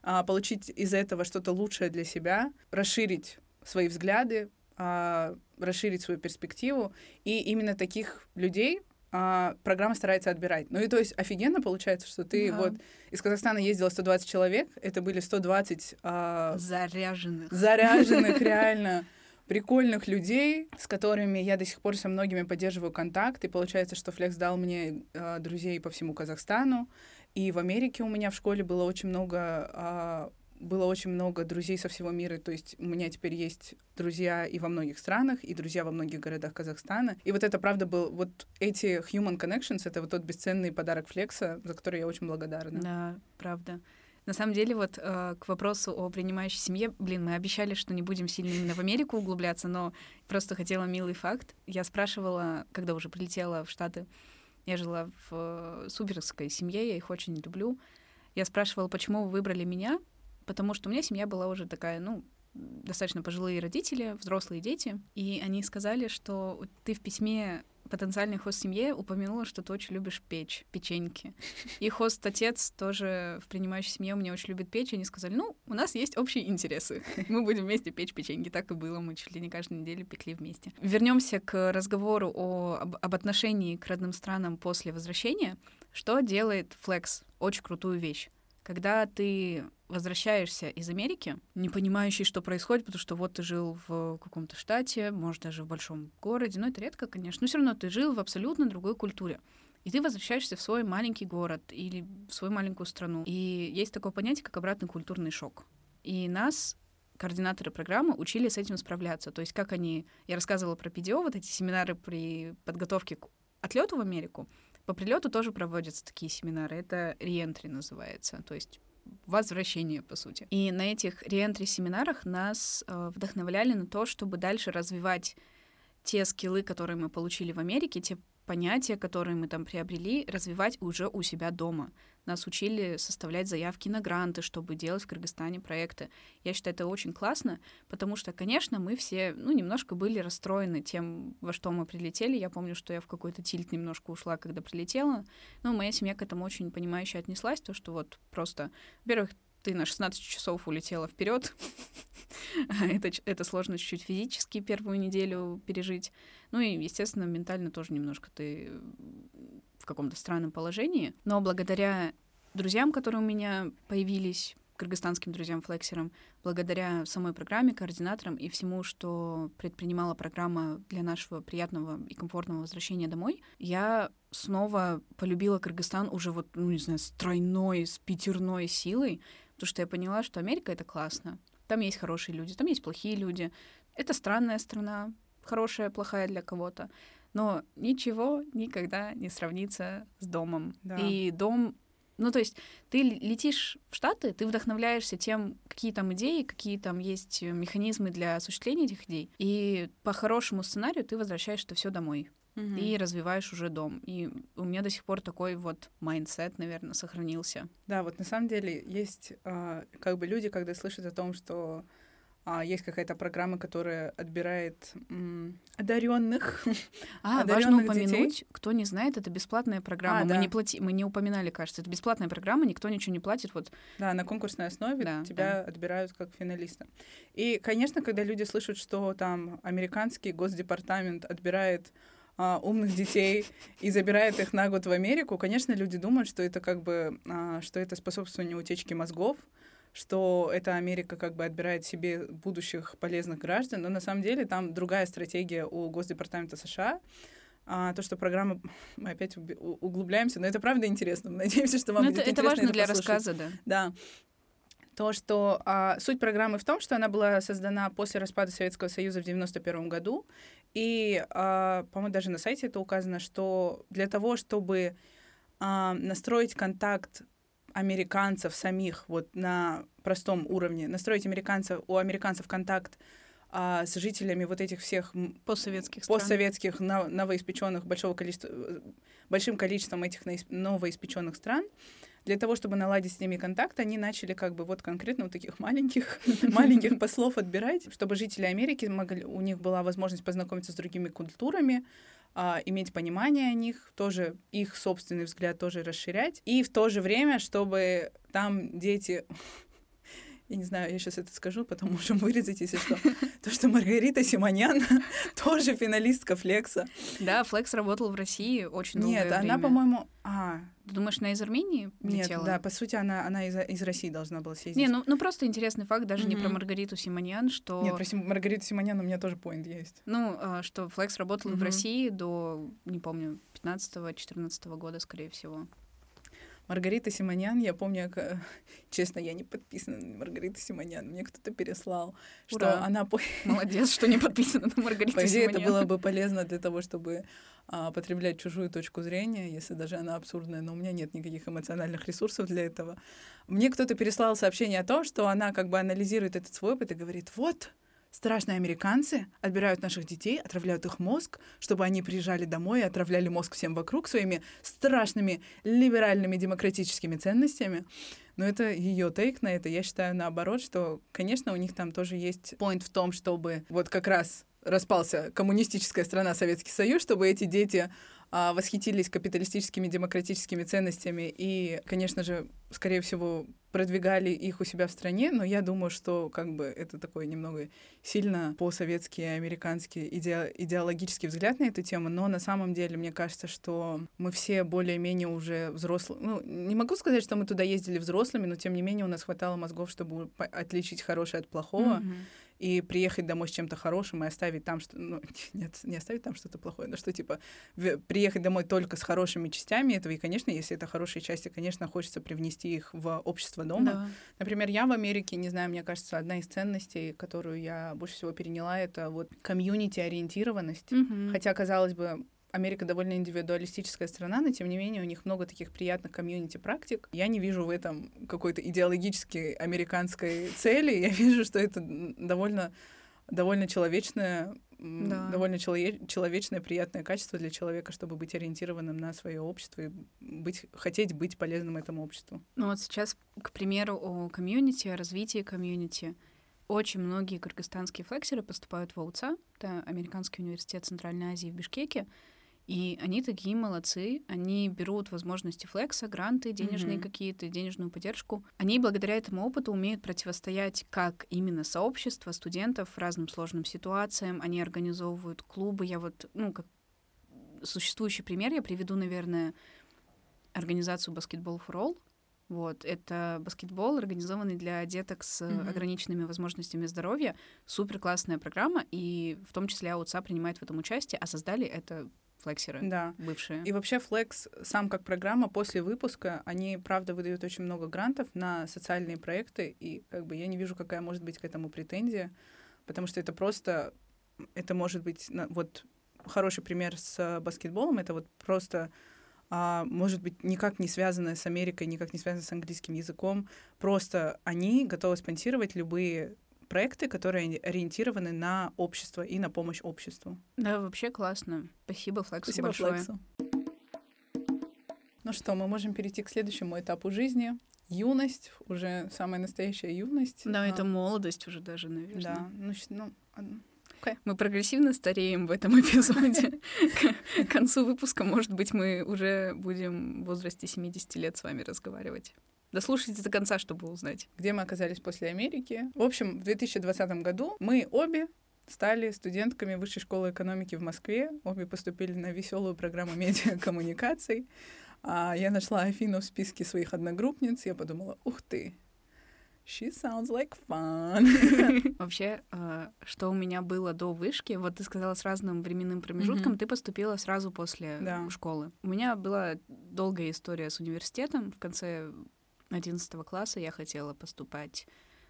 Speaker 2: а, получить из этого что-то лучшее для себя, расширить свои взгляды, а, расширить свою перспективу. И именно таких людей а, программа старается отбирать. Ну и то есть офигенно получается, что ты да. вот из Казахстана ездила 120 человек, это были 120... А,
Speaker 1: заряженных.
Speaker 2: Заряженных, реально прикольных людей, с которыми я до сих пор со многими поддерживаю контакт. И получается, что Флекс дал мне э, друзей по всему Казахстану. И в Америке у меня в школе было очень много э, было очень много друзей со всего мира. То есть у меня теперь есть друзья и во многих странах, и друзья во многих городах Казахстана. И вот это, правда, был... Вот эти human connections — это вот тот бесценный подарок Флекса, за который я очень благодарна.
Speaker 1: Да, правда. На самом деле, вот э, к вопросу о принимающей семье, блин, мы обещали, что не будем сильно именно в Америку углубляться, но просто хотела милый факт. Я спрашивала, когда уже прилетела в Штаты, я жила в суперской семье, я их очень люблю. Я спрашивала, почему вы выбрали меня, потому что у меня семья была уже такая, ну, достаточно пожилые родители, взрослые дети, и они сказали, что ты в письме потенциальный хост семье упомянула, что ты очень любишь печь, печеньки. И хост-отец тоже в принимающей семье у меня очень любит печь, и они сказали, ну, у нас есть общие интересы, мы будем вместе печь печеньки. Так и было, мы чуть ли не каждую неделю пекли вместе. Вернемся к разговору о, об, об отношении к родным странам после возвращения. Что делает Flex? Очень крутую вещь. Когда ты возвращаешься из Америки, не понимающий, что происходит, потому что вот ты жил в каком-то штате, может, даже в большом городе, но это редко, конечно, но все равно ты жил в абсолютно другой культуре. И ты возвращаешься в свой маленький город или в свою маленькую страну. И есть такое понятие, как обратный культурный шок. И нас координаторы программы учили с этим справляться. То есть как они... Я рассказывала про PDO, вот эти семинары при подготовке к отлету в Америку. По прилету тоже проводятся такие семинары. Это реентри называется. То есть возвращение, по сути. И на этих реентри-семинарах нас э, вдохновляли на то, чтобы дальше развивать те скиллы, которые мы получили в Америке, те понятия, которые мы там приобрели, развивать уже у себя дома. Нас учили составлять заявки на гранты, чтобы делать в Кыргызстане проекты. Я считаю, это очень классно, потому что, конечно, мы все, ну, немножко были расстроены тем, во что мы прилетели. Я помню, что я в какой-то тильт немножко ушла, когда прилетела. Но моя семья к этому очень понимающе отнеслась, то, что вот просто, во-первых, ты на 16 часов улетела вперед. это, это сложно чуть-чуть физически первую неделю пережить. Ну и, естественно, ментально тоже немножко ты в каком-то странном положении. Но благодаря друзьям, которые у меня появились, кыргызстанским друзьям-флексерам, благодаря самой программе, координаторам и всему, что предпринимала программа для нашего приятного и комфортного возвращения домой, я снова полюбила Кыргызстан уже вот, ну, не знаю, с тройной, с пятерной силой, потому что я поняла, что Америка — это классно. Там есть хорошие люди, там есть плохие люди. Это странная страна, хорошая, плохая для кого-то. Но ничего никогда не сравнится с домом. Да. И дом ну, то есть ты летишь в Штаты, ты вдохновляешься тем, какие там идеи, какие там есть механизмы для осуществления этих идей. И по хорошему сценарию ты возвращаешь это все домой угу. и развиваешь уже дом. И у меня до сих пор такой вот mindset, наверное, сохранился.
Speaker 2: Да, вот на самом деле есть э, как бы люди, когда слышат о том, что а, есть какая-то программа, которая отбирает одаренных.
Speaker 1: А, важно упомянуть, детей. кто не знает, это бесплатная программа. А, мы, да. не плати... мы не упоминали, кажется, это бесплатная программа, никто ничего не платит. Вот.
Speaker 2: Да, на конкурсной основе да, тебя да. отбирают как финалиста. И, конечно, когда люди слышат, что там американский госдепартамент отбирает а, умных детей и забирает их на год в Америку, конечно, люди думают, что это как бы, а, что это способствование утечки мозгов, что эта Америка как бы отбирает себе будущих полезных граждан, но на самом деле там другая стратегия у Госдепартамента США, а, то, что программа... Мы опять углубляемся, но это правда интересно. Мы надеемся, что вам но ну, будет
Speaker 1: это,
Speaker 2: интересно
Speaker 1: это важно
Speaker 2: это
Speaker 1: для рассказа, да.
Speaker 2: Да. То, что а, суть программы в том, что она была создана после распада Советского Союза в 91 году, и, а, по-моему, даже на сайте это указано, что для того, чтобы а, настроить контакт американцев самих вот на простом уровне, настроить американцев, у американцев контакт а, с жителями вот этих всех
Speaker 1: постсоветских,
Speaker 2: постсоветских новоиспеченных большого количества, большим количеством этих новоиспеченных стран, для того, чтобы наладить с ними контакт, они начали как бы вот конкретно вот таких маленьких, маленьких послов отбирать, чтобы жители Америки могли, у них была возможность познакомиться с другими культурами, а, иметь понимание о них, тоже их собственный взгляд тоже расширять, и в то же время, чтобы там дети я не знаю, я сейчас это скажу, потом можем вырезать, если что, то, что Маргарита Симонян тоже финалистка Флекса.
Speaker 1: Да, Флекс работал в России очень долгое
Speaker 2: Нет, она, по-моему... А,
Speaker 1: Ты думаешь, она из Армении
Speaker 2: Нет, да, по сути, она, она из, из России должна была съездить.
Speaker 1: Не, ну, ну просто интересный факт, даже mm-hmm. не про Маргариту Симонян, что...
Speaker 2: Нет, про Сим... Маргариту Симонян у меня тоже поинт есть.
Speaker 1: Ну, а, что Флекс работал mm-hmm. в России до, не помню, 15-14 года, скорее всего.
Speaker 2: Маргарита Симонян, я помню, как... честно, я не подписана на Маргариту Симонян, мне кто-то переслал, что
Speaker 1: Ура.
Speaker 2: она... по-
Speaker 1: Молодец, что не подписана на Маргариту
Speaker 2: По идее, это было бы полезно для того, чтобы а, потреблять чужую точку зрения, если даже она абсурдная, но у меня нет никаких эмоциональных ресурсов для этого. Мне кто-то переслал сообщение о том, что она как бы анализирует этот свой опыт и говорит, вот, страшные американцы отбирают наших детей, отравляют их мозг, чтобы они приезжали домой и отравляли мозг всем вокруг своими страшными либеральными демократическими ценностями. Но это ее тейк на это. Я считаю наоборот, что, конечно, у них там тоже есть point в том, чтобы вот как раз распался коммунистическая страна Советский Союз, чтобы эти дети а, восхитились капиталистическими демократическими ценностями и, конечно же, скорее всего, продвигали их у себя в стране, но я думаю, что как бы это такой немного сильно по-советски, американский иде- идеологический взгляд на эту тему, но на самом деле мне кажется, что мы все более-менее уже взрослые. Ну, не могу сказать, что мы туда ездили взрослыми, но тем не менее у нас хватало мозгов, чтобы отличить хорошее от плохого
Speaker 1: Мгм.
Speaker 2: И приехать домой с чем-то хорошим и оставить там что ну нет не оставить там что-то плохое но что типа приехать домой только с хорошими частями этого и конечно если это хорошие части конечно хочется привнести их в общество дома
Speaker 1: Да.
Speaker 2: например я в Америке не знаю мне кажется одна из ценностей которую я больше всего переняла это вот комьюнити ориентированность
Speaker 1: Мгм.
Speaker 2: хотя казалось бы Америка довольно индивидуалистическая страна, но тем не менее у них много таких приятных комьюнити практик. Я не вижу в этом какой-то идеологической американской цели. Я вижу, что это довольно довольно человечное,
Speaker 1: Да.
Speaker 2: довольно челове- человечное, приятное качество для человека, чтобы быть ориентированным на свое общество и быть, хотеть быть полезным этому обществу.
Speaker 1: Ну вот сейчас, к примеру, о комьюнити, о развитии комьюнити. Очень многие кыргызстанские флексеры поступают в ОУЦА, это Американский университет Центральной Азии в Бишкеке, и они такие молодцы, они берут возможности флекса, гранты, денежные
Speaker 2: Мгм.
Speaker 1: какие-то, денежную поддержку. Они благодаря этому опыту умеют противостоять как именно сообщество студентов разным сложным ситуациям, они организовывают клубы. Я вот, ну, как существующий пример я приведу, наверное, организацию Basketball for All. Вот, это баскетбол, организованный для деток с
Speaker 2: Мгм.
Speaker 1: ограниченными возможностями здоровья. Супер классная программа, и в том числе АУЦА принимает в этом участие, а создали это флексеры
Speaker 2: Да.
Speaker 1: бывшие.
Speaker 2: И вообще Flex сам как программа после выпуска, они, правда, выдают очень много грантов на социальные проекты, и как бы я не вижу, какая может быть к этому претензия, потому что это просто, это может быть, вот хороший пример с баскетболом, это вот просто а, может быть, никак не связанное с Америкой, никак не связанное с английским языком. Просто они готовы спонсировать любые проекты, которые ориентированы на общество и на помощь обществу.
Speaker 1: Да, вообще классно. Спасибо Флексу
Speaker 2: Спасибо,
Speaker 1: большое.
Speaker 2: Флексу. Ну что, мы можем перейти к следующему этапу жизни. Юность, уже самая настоящая юность.
Speaker 1: Да,
Speaker 2: А,
Speaker 1: это молодость уже даже, наверное.
Speaker 2: Да, ну, ну, ладно.
Speaker 1: Мы прогрессивно стареем в этом эпизоде. К концу выпуска, может быть, мы уже будем в возрасте 70 лет с вами разговаривать. Дослушайте до конца, чтобы узнать.
Speaker 2: где мы оказались после Америки. В общем, в 2020 году мы обе стали студентками Высшей школы экономики в Москве. Обе поступили на веселую программу медиакоммуникаций. А я нашла Афину в списке своих одногруппниц. Я подумала, ух ты, she sounds like fun.
Speaker 1: Вообще, э, что у меня было до вышки, вот ты сказала с разным временным промежутком,
Speaker 2: Мгм.
Speaker 1: ты поступила сразу после
Speaker 2: Да.
Speaker 1: школы. У меня была долгая история с университетом. В конце 11 класса я хотела поступать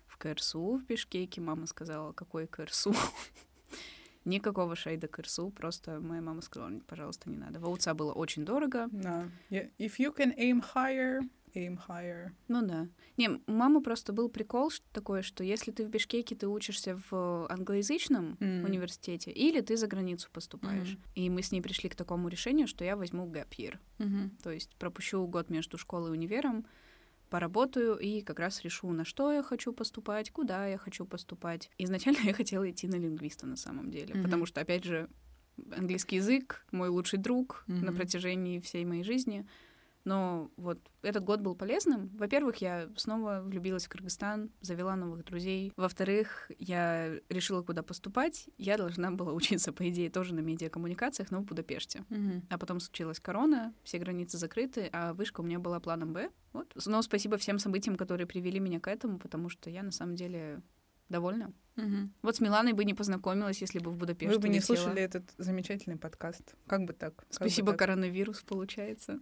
Speaker 1: в КРСУ в Бишкеке. Мама сказала, какой КРСУ? Никакого шейда КРСУ, просто моя мама сказала, пожалуйста, не надо. В УЦА было очень дорого.
Speaker 2: Да. Yeah. If you can aim higher, aim higher.
Speaker 1: Ну да. Не, у мамы просто был прикол такой, что если ты в Бишкеке, ты учишься в англоязычном
Speaker 2: М.
Speaker 1: университете, или ты за границу поступаешь.
Speaker 2: Мгм.
Speaker 1: И мы с ней пришли к такому решению, что я возьму gap year.
Speaker 2: Мгм.
Speaker 1: То есть пропущу год между школой и универом, поработаю и как раз решу, на что я хочу поступать, куда я хочу поступать. Изначально я хотела идти на лингвиста на самом деле,
Speaker 2: Мгм.
Speaker 1: потому что, опять же, английский язык мой лучший друг на
Speaker 2: Мгм.
Speaker 1: протяжении всей моей жизни. Но вот этот год был полезным. Во-первых, я снова влюбилась в Кыргызстан, завела новых друзей. Во-вторых, я решила, куда поступать. Я должна была учиться, по идее, тоже на медиакоммуникациях, но в Будапеште.
Speaker 2: Мгм.
Speaker 1: А потом случилась корона, все границы закрыты, а вышка у меня была планом Б. Вот. Но спасибо всем событиям, которые привели меня к этому, потому что я на самом деле довольна.
Speaker 2: Мгм.
Speaker 1: Вот с Миланой бы не познакомилась, если бы в Будапешт
Speaker 2: Вы бы не
Speaker 1: улетела.
Speaker 2: слушали этот замечательный подкаст. Как бы так? Как бы так?
Speaker 1: коронавирус, получается.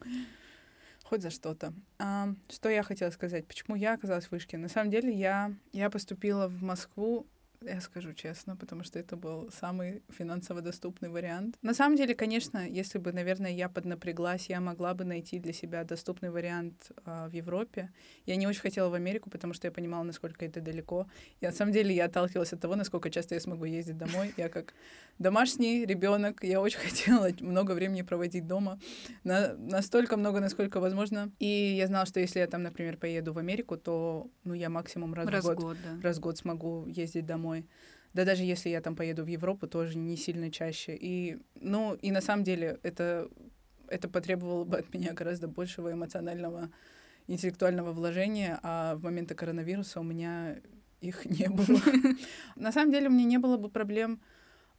Speaker 2: Хоть за что-то. А, что я хотела сказать? Почему я оказалась в вышке? На самом деле я, я поступила в Москву я скажу честно, потому что это был самый финансово доступный вариант. На самом деле, конечно, если бы, наверное, я поднапряглась, я могла бы найти для себя доступный вариант э, в Европе. Я не очень хотела в Америку, потому что я понимала, насколько это далеко. И на самом деле я отталкивалась от того, насколько часто я смогу ездить домой. Я как домашний ребенок, я очень хотела много времени проводить дома. На, настолько много, насколько возможно. И я знала, что если я там, например, поеду в Америку, то ну, я максимум раз, раз в год, год да. раз в год смогу ездить домой домой. Да даже если я там поеду в Европу, тоже не сильно чаще. И, ну, и на самом деле это, это потребовало бы от меня гораздо большего эмоционального, интеллектуального вложения, а в моменты коронавируса у меня их не было. На самом деле у меня не было бы проблем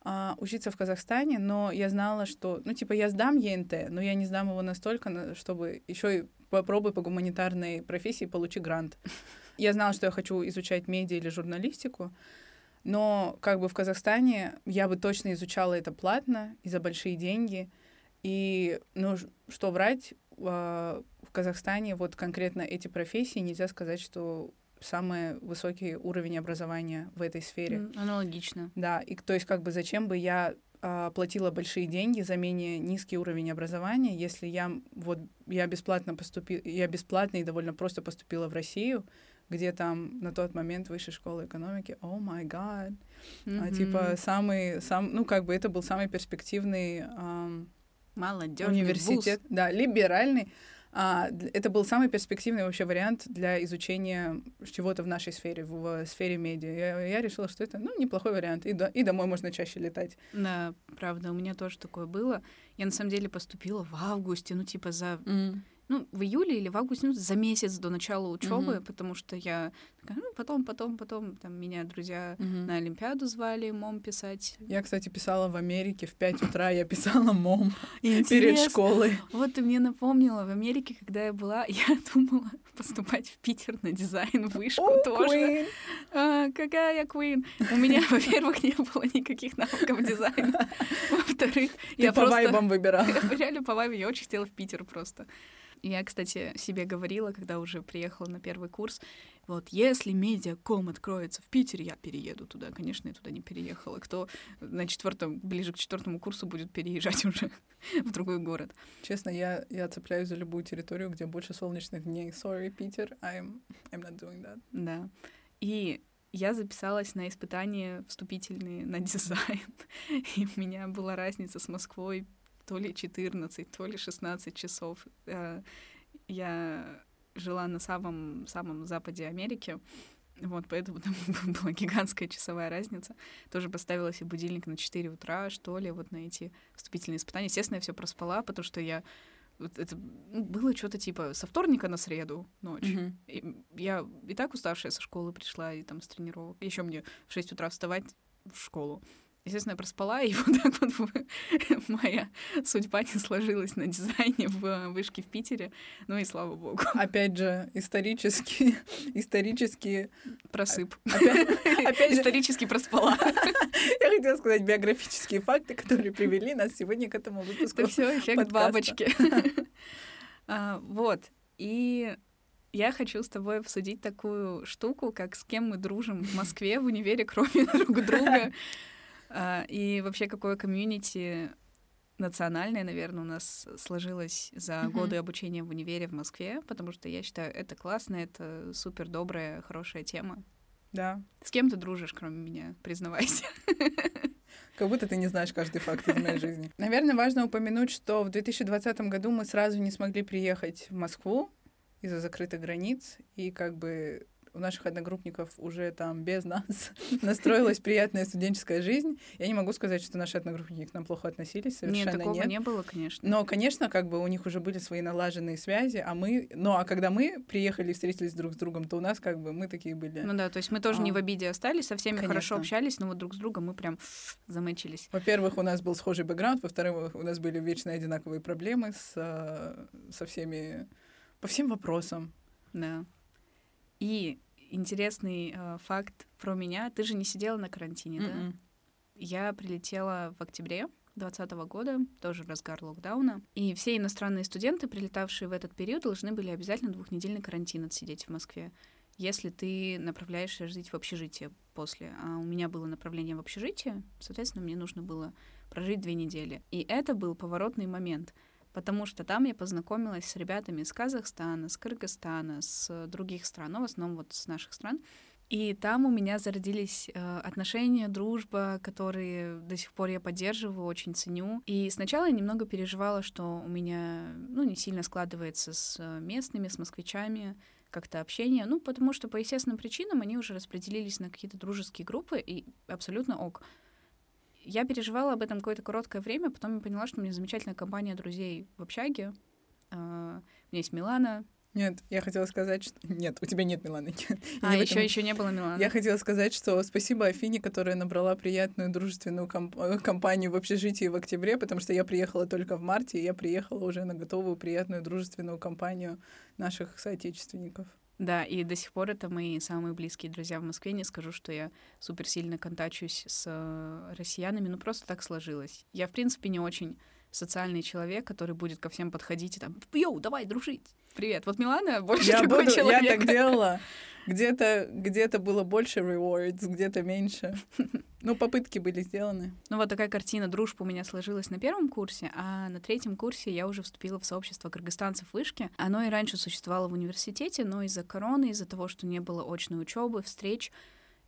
Speaker 2: а, учиться в Казахстане, но я знала, что, ну, типа, я сдам ЕНТ, но я не сдам его настолько, чтобы еще и попробуй по гуманитарной профессии получи грант. Я знала, что я хочу изучать медиа или журналистику, но как бы в Казахстане я бы точно изучала это платно и за большие деньги. И, ну, что врать, а, в Казахстане вот конкретно эти профессии нельзя сказать, что самый высокий уровень образования в этой сфере.
Speaker 1: Mm, аналогично.
Speaker 2: Да, и то есть как бы зачем бы я а, платила большие деньги за менее низкий уровень образования, если я вот я бесплатно поступила, я бесплатно и довольно просто поступила в Россию, где там на тот момент высшая школа экономики, о май гад, типа самый, сам, ну как бы это был самый перспективный um, университет, вуз. да, либеральный. А, это был самый перспективный вообще вариант для изучения чего-то в нашей сфере, в, в сфере медиа. Я, я решила, что это ну, неплохой вариант, и, до, и домой можно чаще летать.
Speaker 1: Да, правда, у меня тоже такое было. Я на самом деле поступила в августе, ну типа за... Mm ну, в июле или в августе, ну, за месяц до начала учебы, mm-hmm. потому что я такая, ну, потом, потом, потом, там, меня друзья mm-hmm. на Олимпиаду звали, мом писать.
Speaker 2: Я, кстати, писала в Америке в 5 утра, я писала мом перед школой.
Speaker 1: Вот ты мне напомнила, в Америке, когда я была, я думала поступать в Питер на дизайн, вышку oh, тоже. Queen. А, какая я Queen? У меня, во-первых, не было никаких навыков дизайна. Во-вторых,
Speaker 2: я по просто... вайбам выбирала.
Speaker 1: Я реально по вайбам, я очень хотела в Питер просто. Я, кстати, себе говорила, когда уже приехала на первый курс, вот, если медиаком откроется в Питере, я перееду туда. Конечно, я туда не переехала. Кто на четвертом, ближе к четвертому курсу будет переезжать уже в другой город?
Speaker 2: Честно, я, я цепляюсь за любую территорию, где больше солнечных дней. Sorry, Питер, I'm, I'm not doing that.
Speaker 1: Да. И я записалась на испытания вступительные на дизайн. И у меня была разница с Москвой то ли 14, то ли 16 часов. Э, я жила на самом, самом западе Америки, вот, поэтому там была гигантская часовая разница. Тоже поставила себе будильник на 4 утра, что ли, вот на эти вступительные испытания. Естественно, я все проспала, потому что я вот это ну, было что-то типа со вторника на среду ночь. Mm-hmm. И я и так уставшая со школы пришла, и там с тренировок. Еще мне в 6 утра вставать в школу. Естественно, я проспала, и вот так вот моя судьба не сложилась на дизайне в вышке в Питере. Ну и слава богу.
Speaker 2: Опять же, исторически, исторически...
Speaker 1: Просып.
Speaker 2: Опять, опять
Speaker 1: исторически проспала.
Speaker 2: Я хотела сказать биографические факты, которые привели нас сегодня к этому выпуску.
Speaker 1: Это все эффект подкаста. бабочки. а, вот. И я хочу с тобой обсудить такую штуку, как с кем мы дружим в Москве, в универе, кроме друг друга. А, и вообще, какое комьюнити национальное, наверное, у нас сложилось за mm-hmm. годы обучения в универе в Москве, потому что я считаю, это классно, это супер добрая, хорошая тема.
Speaker 2: Да.
Speaker 1: С кем ты дружишь, кроме меня? Признавайся.
Speaker 2: Как будто ты не знаешь каждый факт из моей жизни. Наверное, важно упомянуть, что в 2020 году мы сразу не смогли приехать в Москву из-за закрытых границ, и как бы у наших одногруппников уже там без нас настроилась приятная студенческая жизнь. Я не могу сказать, что наши одногруппники к нам плохо относились, совершенно нет.
Speaker 1: такого
Speaker 2: нет.
Speaker 1: не было, конечно.
Speaker 2: Но, конечно, как бы у них уже были свои налаженные связи, а мы... Ну, а когда мы приехали и встретились друг с другом, то у нас как бы мы такие были.
Speaker 1: Ну да, то есть мы тоже а, не в обиде остались, со всеми конечно. хорошо общались, но вот друг с другом мы прям замычились.
Speaker 2: Во-первых, у нас был схожий бэкграунд, во-вторых, у нас были вечно одинаковые проблемы с, э, со всеми... по всем вопросам.
Speaker 1: Да. И интересный э, факт про меня. Ты же не сидела на карантине, Mm-mm. да? М-м. Я прилетела в октябре 2020 года, тоже разгар локдауна. И все иностранные студенты, прилетавшие в этот период, должны были обязательно двухнедельный карантин отсидеть в Москве если ты направляешься жить в общежитие после. А у меня было направление в общежитие, соответственно, мне нужно было прожить две недели. И это был поворотный момент, потому что там я познакомилась с ребятами из Казахстана, с Кыргызстана, с других стран, ну, в основном вот с наших стран. И там у меня зародились э, отношения, дружба, которые до сих пор я поддерживаю, очень ценю. И сначала я немного переживала, что у меня ну, не сильно складывается с местными, с москвичами как-то общение. Ну, потому что по естественным причинам они уже распределились на какие-то дружеские группы, и абсолютно ок. Я переживала об этом какое-то короткое время, потом я поняла, что у меня замечательная компания друзей в общаге. Uh, у меня есть Милана,
Speaker 2: нет, я хотела сказать, что... Нет, у тебя нет Миланы.
Speaker 1: А, еще, этом... еще не было Миланы.
Speaker 2: Я хотела сказать, что спасибо Афине, которая набрала приятную дружественную комп... Э, компанию в общежитии в октябре, потому что я приехала только в марте, и я приехала уже на готовую приятную дружественную компанию наших соотечественников.
Speaker 1: Да, и до сих пор это мои самые близкие друзья в Москве. Не скажу, что я супер сильно контачусь с э, россиянами, но просто так сложилось. Я, в принципе, не очень социальный человек, который будет ко всем подходить и там, йоу, давай дружить. Привет. Вот Милана больше я такой буду, человек.
Speaker 2: Я так делала. Где-то где было больше rewards, где-то меньше. Ну, попытки были сделаны.
Speaker 1: Ну, вот такая картина дружбы у меня сложилась на первом курсе, а на третьем курсе я уже вступила в сообщество кыргызстанцев в Вышке. Оно и раньше существовало в университете, но из-за короны, из-за того, что не было очной учебы, встреч,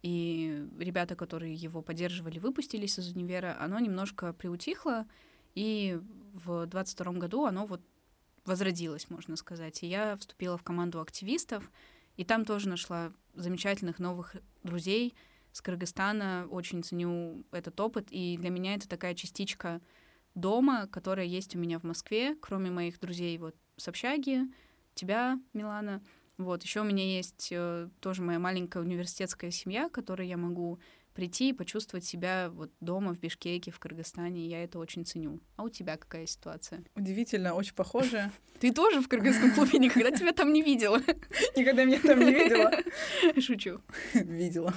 Speaker 1: и ребята, которые его поддерживали, выпустились из универа, оно немножко приутихло, и в 22 году оно вот возродилась, можно сказать. И я вступила в команду активистов, и там тоже нашла замечательных новых друзей с Кыргызстана. Очень ценю этот опыт, и для меня это такая частичка дома, которая есть у меня в Москве, кроме моих друзей вот с общаги, тебя, Милана. Вот, еще у меня есть э, тоже моя маленькая университетская семья, которой я могу прийти и почувствовать себя вот дома в Бишкеке, в Кыргызстане. Я это очень ценю. А у тебя какая ситуация?
Speaker 2: Удивительно, очень похоже.
Speaker 1: Ты тоже в кыргызском клубе никогда тебя там не видела?
Speaker 2: Никогда меня там не видела.
Speaker 1: Шучу.
Speaker 2: Видела.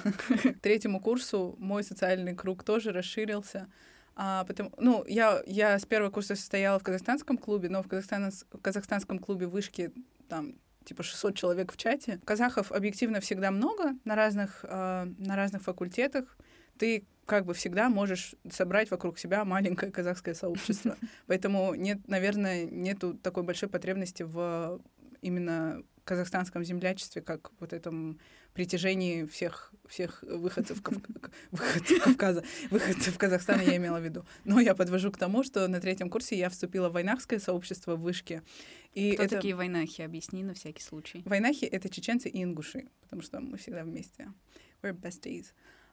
Speaker 2: Третьему курсу мой социальный круг тоже расширился. А, потому, ну, я, я с первого курса состояла в казахстанском клубе, но в, казахстан, в казахстанском клубе вышки там типа 600 человек в чате. Казахов объективно всегда много на разных, э, на разных факультетах. Ты как бы всегда можешь собрать вокруг себя маленькое казахское сообщество. Поэтому нет, наверное, нету такой большой потребности в именно казахстанском землячестве, как вот этом притяжении всех, всех выходцев, Кав... выходцев Кавказа, выходцев Казахстана я имела в виду. Но я подвожу к тому, что на третьем курсе я вступила в войнахское сообщество в Вышке.
Speaker 1: И Кто это... такие войнахи? Объясни на всякий случай.
Speaker 2: Войнахи — это чеченцы и ингуши, потому что мы всегда вместе. We're besties.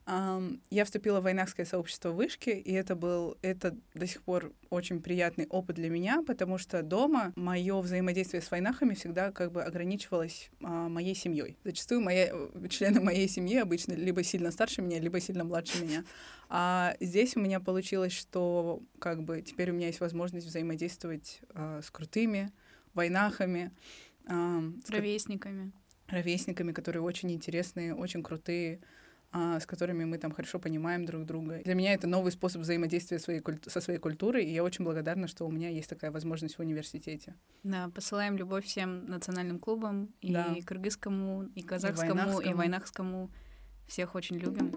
Speaker 2: Я вступила в войнахское сообщество вышки, и это был это до сих пор очень приятный опыт для меня, потому что дома мое взаимодействие с войнахами всегда как бы ограничивалось uh, моей семьей. Зачастую мои, э, члены моей семьи обычно либо сильно старше меня, либо сильно младше меня. А здесь у меня получилось, что как бы теперь у меня есть возможность взаимодействовать uh, с крутыми войнахами.
Speaker 1: С ровесниками.
Speaker 2: Ровесниками, которые очень интересные, очень крутые а, с которыми мы там хорошо понимаем друг друга. Для меня это новый способ взаимодействия своей, со своей культурой, и я очень благодарна, что у меня есть такая возможность в университете.
Speaker 1: Да, посылаем любовь всем национальным клубам, и да. кыргызскому, и казахскому, и войнахскому. и войнахскому. Всех очень любим.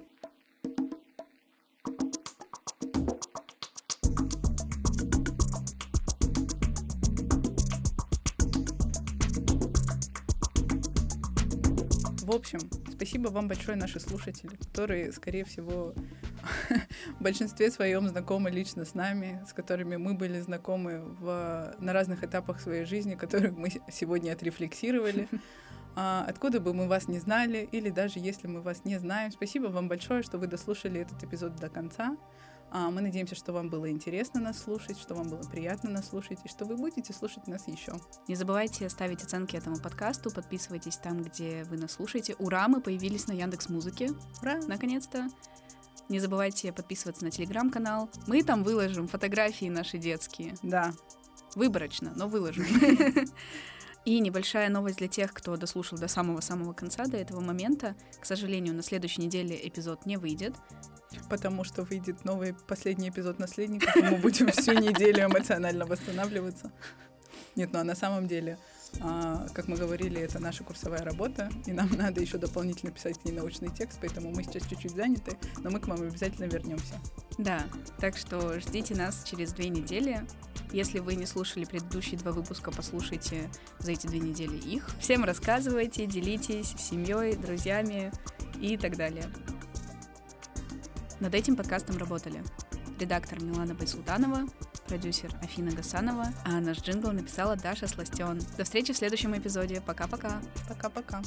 Speaker 2: В общем, Спасибо вам большое, наши слушатели, которые, скорее всего, в большинстве своем знакомы лично с нами, с которыми мы были знакомы в, на разных этапах своей жизни, которые мы сегодня отрефлексировали. А, откуда бы мы вас не знали, или даже если мы вас не знаем, спасибо вам большое, что вы дослушали этот эпизод до конца. А, мы надеемся, что вам было интересно нас слушать, что вам было приятно нас слушать, и что вы будете слушать нас еще.
Speaker 1: Не забывайте ставить оценки этому подкасту, подписывайтесь там, где вы нас слушаете. Ура, мы появились на Яндекс Музыке.
Speaker 2: Ура!
Speaker 1: Наконец-то. Не забывайте подписываться на телеграм-канал. Мы там выложим фотографии наши детские.
Speaker 2: Да.
Speaker 1: Выборочно, но выложим. И небольшая новость для тех, кто дослушал до самого-самого конца, до этого момента. К сожалению, на следующей неделе эпизод не выйдет.
Speaker 2: Потому что выйдет новый последний эпизод «Наследников», и мы будем всю неделю эмоционально восстанавливаться. Нет, ну а на самом деле а, как мы говорили, это наша курсовая работа, и нам надо еще дополнительно писать к ней научный текст, поэтому мы сейчас чуть-чуть заняты, но мы к вам обязательно вернемся.
Speaker 1: Да, так что ждите нас через две недели. Если вы не слушали предыдущие два выпуска, послушайте за эти две недели их. Всем рассказывайте, делитесь семьей, друзьями и так далее. Над этим подкастом работали редактор Милана Байсултанова, продюсер Афина Гасанова, а наш джингл написала Даша Сластен. До встречи в следующем эпизоде. Пока-пока.
Speaker 2: Пока-пока.